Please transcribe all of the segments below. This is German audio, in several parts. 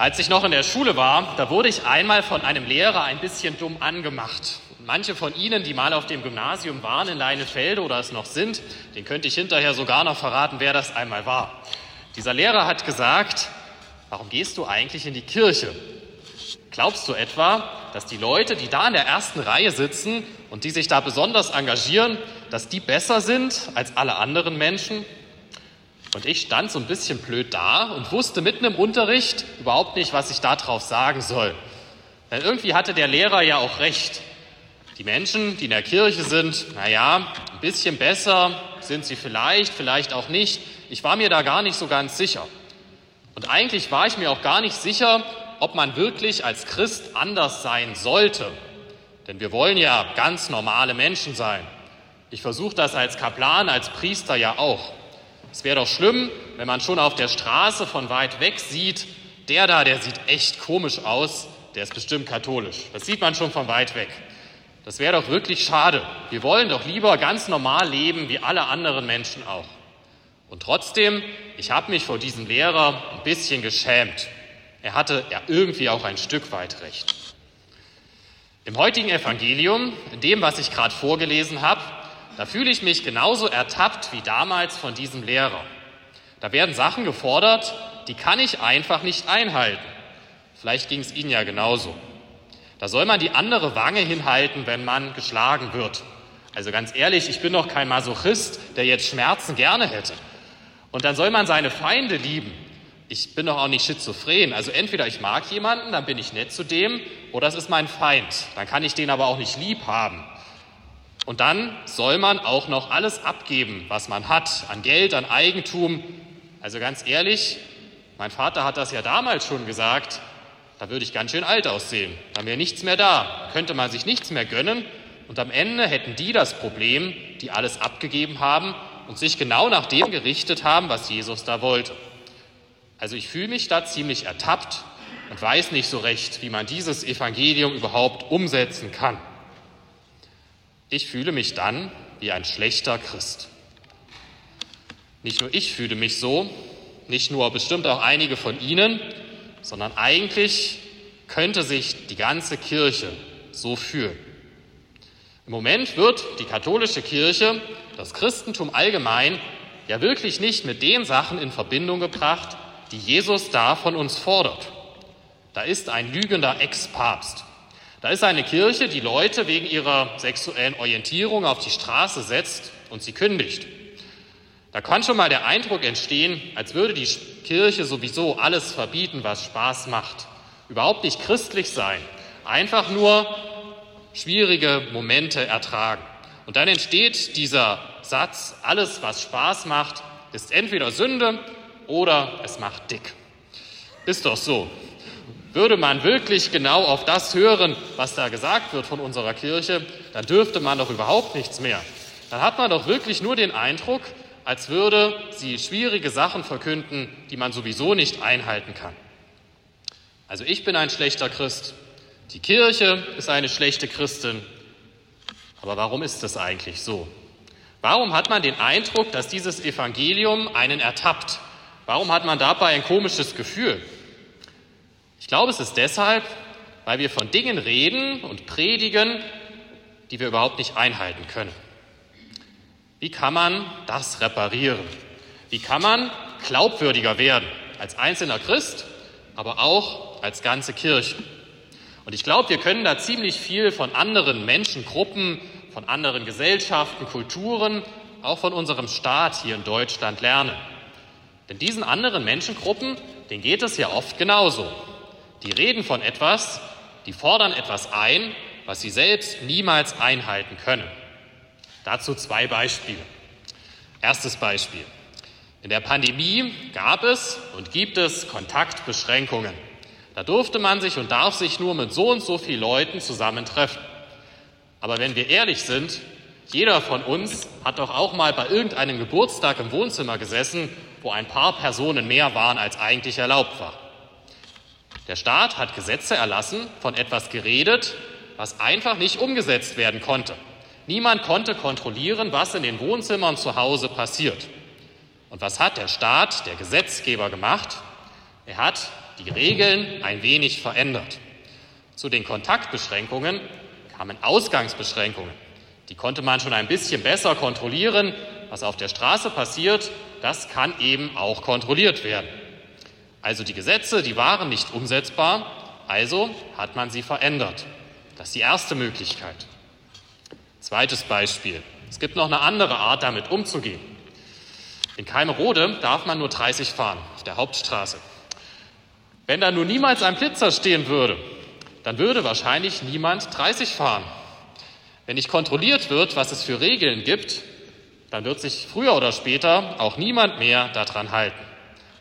Als ich noch in der Schule war, da wurde ich einmal von einem Lehrer ein bisschen dumm angemacht. Manche von Ihnen, die mal auf dem Gymnasium waren in Leinefelde oder es noch sind, den könnte ich hinterher sogar noch verraten, wer das einmal war. Dieser Lehrer hat gesagt, warum gehst du eigentlich in die Kirche? Glaubst du etwa, dass die Leute, die da in der ersten Reihe sitzen und die sich da besonders engagieren, dass die besser sind als alle anderen Menschen? Und ich stand so ein bisschen blöd da und wusste mitten im Unterricht überhaupt nicht, was ich darauf sagen soll. Denn irgendwie hatte der Lehrer ja auch recht. Die Menschen, die in der Kirche sind, naja, ein bisschen besser sind sie vielleicht, vielleicht auch nicht. Ich war mir da gar nicht so ganz sicher. Und eigentlich war ich mir auch gar nicht sicher, ob man wirklich als Christ anders sein sollte. Denn wir wollen ja ganz normale Menschen sein. Ich versuche das als Kaplan, als Priester ja auch. Es wäre doch schlimm, wenn man schon auf der Straße von weit weg sieht, der da, der sieht echt komisch aus, der ist bestimmt katholisch. Das sieht man schon von weit weg. Das wäre doch wirklich schade. Wir wollen doch lieber ganz normal leben wie alle anderen Menschen auch. Und trotzdem, ich habe mich vor diesem Lehrer ein bisschen geschämt. Er hatte ja irgendwie auch ein Stück weit recht. Im heutigen Evangelium, in dem, was ich gerade vorgelesen habe, da fühle ich mich genauso ertappt wie damals von diesem Lehrer. Da werden Sachen gefordert, die kann ich einfach nicht einhalten. Vielleicht ging es Ihnen ja genauso. Da soll man die andere Wange hinhalten, wenn man geschlagen wird. Also ganz ehrlich, ich bin doch kein Masochist, der jetzt Schmerzen gerne hätte. Und dann soll man seine Feinde lieben. Ich bin doch auch nicht schizophren. Also entweder ich mag jemanden, dann bin ich nett zu dem, oder es ist mein Feind. Dann kann ich den aber auch nicht lieb haben. Und dann soll man auch noch alles abgeben, was man hat, an Geld, an Eigentum. Also ganz ehrlich, mein Vater hat das ja damals schon gesagt, da würde ich ganz schön alt aussehen. Dann wäre nichts mehr da, könnte man sich nichts mehr gönnen. Und am Ende hätten die das Problem, die alles abgegeben haben und sich genau nach dem gerichtet haben, was Jesus da wollte. Also ich fühle mich da ziemlich ertappt und weiß nicht so recht, wie man dieses Evangelium überhaupt umsetzen kann. Ich fühle mich dann wie ein schlechter Christ. Nicht nur ich fühle mich so, nicht nur bestimmt auch einige von Ihnen, sondern eigentlich könnte sich die ganze Kirche so fühlen. Im Moment wird die katholische Kirche, das Christentum allgemein, ja wirklich nicht mit den Sachen in Verbindung gebracht, die Jesus da von uns fordert. Da ist ein lügender Ex-Papst. Da ist eine Kirche, die Leute wegen ihrer sexuellen Orientierung auf die Straße setzt und sie kündigt. Da kann schon mal der Eindruck entstehen, als würde die Kirche sowieso alles verbieten, was Spaß macht. Überhaupt nicht christlich sein. Einfach nur schwierige Momente ertragen. Und dann entsteht dieser Satz, alles, was Spaß macht, ist entweder Sünde oder es macht dick. Ist doch so. Würde man wirklich genau auf das hören, was da gesagt wird von unserer Kirche, dann dürfte man doch überhaupt nichts mehr. Dann hat man doch wirklich nur den Eindruck, als würde sie schwierige Sachen verkünden, die man sowieso nicht einhalten kann. Also ich bin ein schlechter Christ, die Kirche ist eine schlechte Christin. Aber warum ist das eigentlich so? Warum hat man den Eindruck, dass dieses Evangelium einen ertappt? Warum hat man dabei ein komisches Gefühl? Ich glaube, es ist deshalb, weil wir von Dingen reden und predigen, die wir überhaupt nicht einhalten können. Wie kann man das reparieren? Wie kann man glaubwürdiger werden als einzelner Christ, aber auch als ganze Kirche? Und ich glaube, wir können da ziemlich viel von anderen Menschengruppen, von anderen Gesellschaften, Kulturen, auch von unserem Staat hier in Deutschland lernen. Denn diesen anderen Menschengruppen, denen geht es ja oft genauso. Die reden von etwas, die fordern etwas ein, was sie selbst niemals einhalten können. Dazu zwei Beispiele. Erstes Beispiel. In der Pandemie gab es und gibt es Kontaktbeschränkungen. Da durfte man sich und darf sich nur mit so und so vielen Leuten zusammentreffen. Aber wenn wir ehrlich sind, jeder von uns hat doch auch mal bei irgendeinem Geburtstag im Wohnzimmer gesessen, wo ein paar Personen mehr waren, als eigentlich erlaubt war. Der Staat hat Gesetze erlassen, von etwas geredet, was einfach nicht umgesetzt werden konnte. Niemand konnte kontrollieren, was in den Wohnzimmern zu Hause passiert. Und was hat der Staat, der Gesetzgeber gemacht? Er hat die Regeln ein wenig verändert. Zu den Kontaktbeschränkungen kamen Ausgangsbeschränkungen. Die konnte man schon ein bisschen besser kontrollieren. Was auf der Straße passiert, das kann eben auch kontrolliert werden. Also die Gesetze, die waren nicht umsetzbar, also hat man sie verändert. Das ist die erste Möglichkeit. Zweites Beispiel. Es gibt noch eine andere Art, damit umzugehen. In Keimerode darf man nur 30 fahren, auf der Hauptstraße. Wenn da nur niemals ein Blitzer stehen würde, dann würde wahrscheinlich niemand 30 fahren. Wenn nicht kontrolliert wird, was es für Regeln gibt, dann wird sich früher oder später auch niemand mehr daran halten.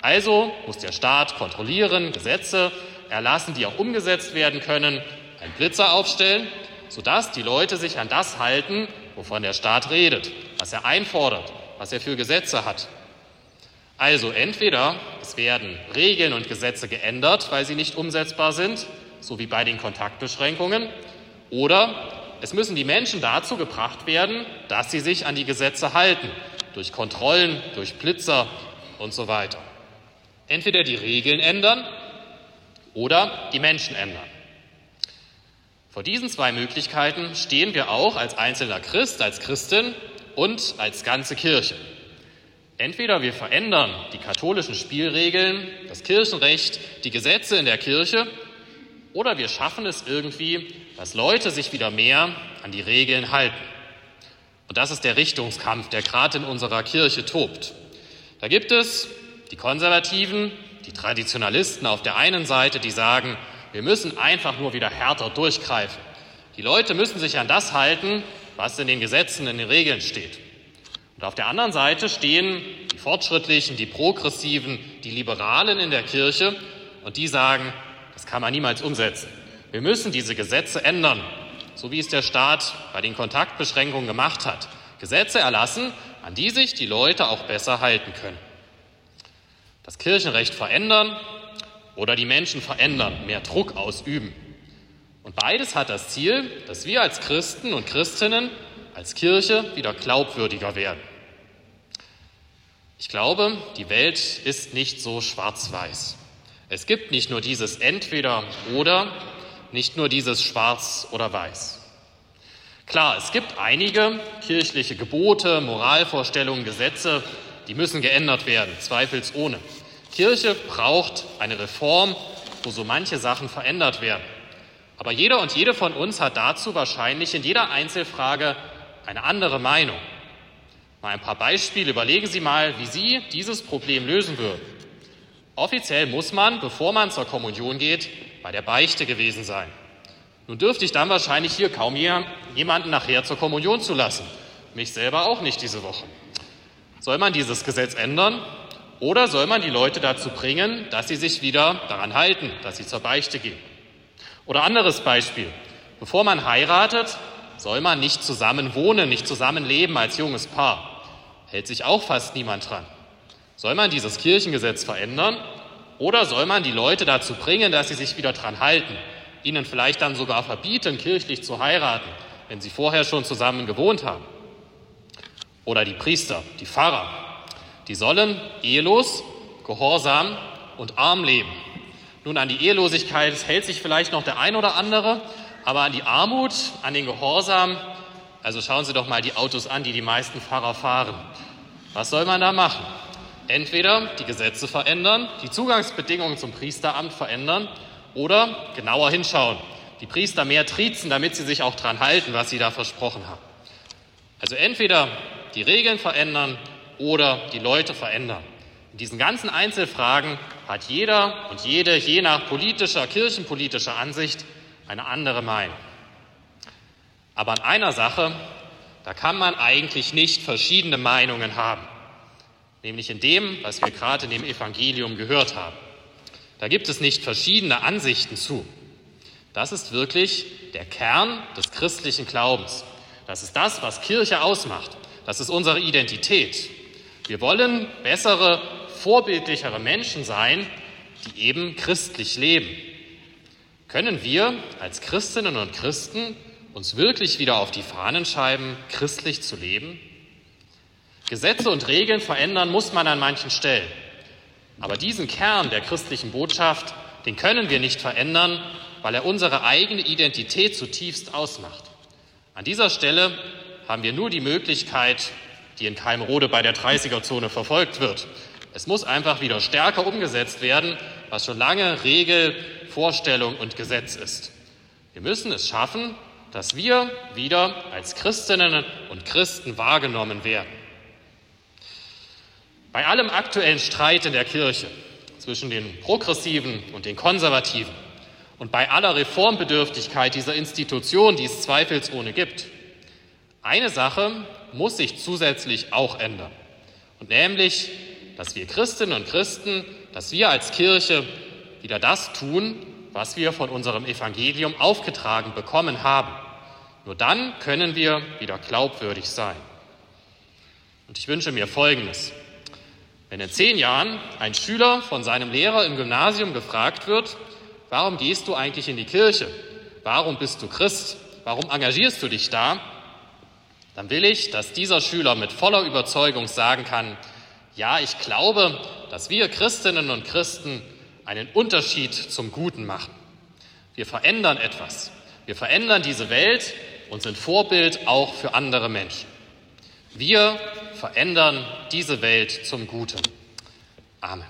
Also muss der Staat kontrollieren, Gesetze erlassen, die auch umgesetzt werden können, einen Blitzer aufstellen, sodass die Leute sich an das halten, wovon der Staat redet, was er einfordert, was er für Gesetze hat. Also entweder es werden Regeln und Gesetze geändert, weil sie nicht umsetzbar sind, so wie bei den Kontaktbeschränkungen, oder es müssen die Menschen dazu gebracht werden, dass sie sich an die Gesetze halten, durch Kontrollen, durch Blitzer und so weiter. Entweder die Regeln ändern oder die Menschen ändern. Vor diesen zwei Möglichkeiten stehen wir auch als einzelner Christ, als Christin und als ganze Kirche. Entweder wir verändern die katholischen Spielregeln, das Kirchenrecht, die Gesetze in der Kirche, oder wir schaffen es irgendwie, dass Leute sich wieder mehr an die Regeln halten. Und das ist der Richtungskampf, der gerade in unserer Kirche tobt. Da gibt es die Konservativen, die Traditionalisten auf der einen Seite, die sagen, wir müssen einfach nur wieder härter durchgreifen. Die Leute müssen sich an das halten, was in den Gesetzen, in den Regeln steht. Und auf der anderen Seite stehen die Fortschrittlichen, die Progressiven, die Liberalen in der Kirche und die sagen, das kann man niemals umsetzen. Wir müssen diese Gesetze ändern, so wie es der Staat bei den Kontaktbeschränkungen gemacht hat. Gesetze erlassen, an die sich die Leute auch besser halten können. Das Kirchenrecht verändern oder die Menschen verändern, mehr Druck ausüben. Und beides hat das Ziel, dass wir als Christen und Christinnen, als Kirche wieder glaubwürdiger werden. Ich glaube, die Welt ist nicht so schwarz-weiß. Es gibt nicht nur dieses entweder oder, nicht nur dieses schwarz oder weiß. Klar, es gibt einige kirchliche Gebote, Moralvorstellungen, Gesetze, die müssen geändert werden, zweifelsohne. Kirche braucht eine Reform, wo so manche Sachen verändert werden. Aber jeder und jede von uns hat dazu wahrscheinlich in jeder Einzelfrage eine andere Meinung. Mal ein paar Beispiele. Überlegen Sie mal, wie Sie dieses Problem lösen würden. Offiziell muss man, bevor man zur Kommunion geht, bei der Beichte gewesen sein. Nun dürfte ich dann wahrscheinlich hier kaum jemanden nachher zur Kommunion zulassen. Mich selber auch nicht diese Woche. Soll man dieses Gesetz ändern? Oder soll man die Leute dazu bringen, dass sie sich wieder daran halten, dass sie zur Beichte gehen? Oder anderes Beispiel. Bevor man heiratet, soll man nicht zusammen wohnen, nicht zusammen leben als junges Paar. Hält sich auch fast niemand dran. Soll man dieses Kirchengesetz verändern? Oder soll man die Leute dazu bringen, dass sie sich wieder dran halten? Ihnen vielleicht dann sogar verbieten, kirchlich zu heiraten, wenn sie vorher schon zusammen gewohnt haben? Oder die Priester, die Pfarrer, die sollen ehelos, gehorsam und arm leben. Nun, an die Ehelosigkeit hält sich vielleicht noch der ein oder andere, aber an die Armut, an den Gehorsam, also schauen Sie doch mal die Autos an, die die meisten Fahrer fahren. Was soll man da machen? Entweder die Gesetze verändern, die Zugangsbedingungen zum Priesteramt verändern oder genauer hinschauen, die Priester mehr triezen, damit sie sich auch dran halten, was sie da versprochen haben. Also entweder die Regeln verändern oder die Leute verändern. In diesen ganzen Einzelfragen hat jeder und jede, je nach politischer, kirchenpolitischer Ansicht, eine andere Meinung. Aber an einer Sache, da kann man eigentlich nicht verschiedene Meinungen haben, nämlich in dem, was wir gerade in dem Evangelium gehört haben. Da gibt es nicht verschiedene Ansichten zu. Das ist wirklich der Kern des christlichen Glaubens. Das ist das, was Kirche ausmacht. Das ist unsere Identität. Wir wollen bessere, vorbildlichere Menschen sein, die eben christlich leben. Können wir als Christinnen und Christen uns wirklich wieder auf die Fahnen schreiben, christlich zu leben? Gesetze und Regeln verändern muss man an manchen Stellen. Aber diesen Kern der christlichen Botschaft, den können wir nicht verändern, weil er unsere eigene Identität zutiefst ausmacht. An dieser Stelle haben wir nur die Möglichkeit, die in Keimrode bei der 30er-Zone verfolgt wird. Es muss einfach wieder stärker umgesetzt werden, was schon lange Regel, Vorstellung und Gesetz ist. Wir müssen es schaffen, dass wir wieder als Christinnen und Christen wahrgenommen werden. Bei allem aktuellen Streit in der Kirche zwischen den Progressiven und den Konservativen und bei aller Reformbedürftigkeit dieser Institution, die es zweifelsohne gibt, eine Sache muss sich zusätzlich auch ändern. Und nämlich, dass wir Christinnen und Christen, dass wir als Kirche wieder das tun, was wir von unserem Evangelium aufgetragen bekommen haben. Nur dann können wir wieder glaubwürdig sein. Und ich wünsche mir Folgendes. Wenn in zehn Jahren ein Schüler von seinem Lehrer im Gymnasium gefragt wird, warum gehst du eigentlich in die Kirche? Warum bist du Christ? Warum engagierst du dich da? Dann will ich, dass dieser Schüler mit voller Überzeugung sagen kann, ja, ich glaube, dass wir Christinnen und Christen einen Unterschied zum Guten machen. Wir verändern etwas. Wir verändern diese Welt und sind Vorbild auch für andere Menschen. Wir verändern diese Welt zum Guten. Amen.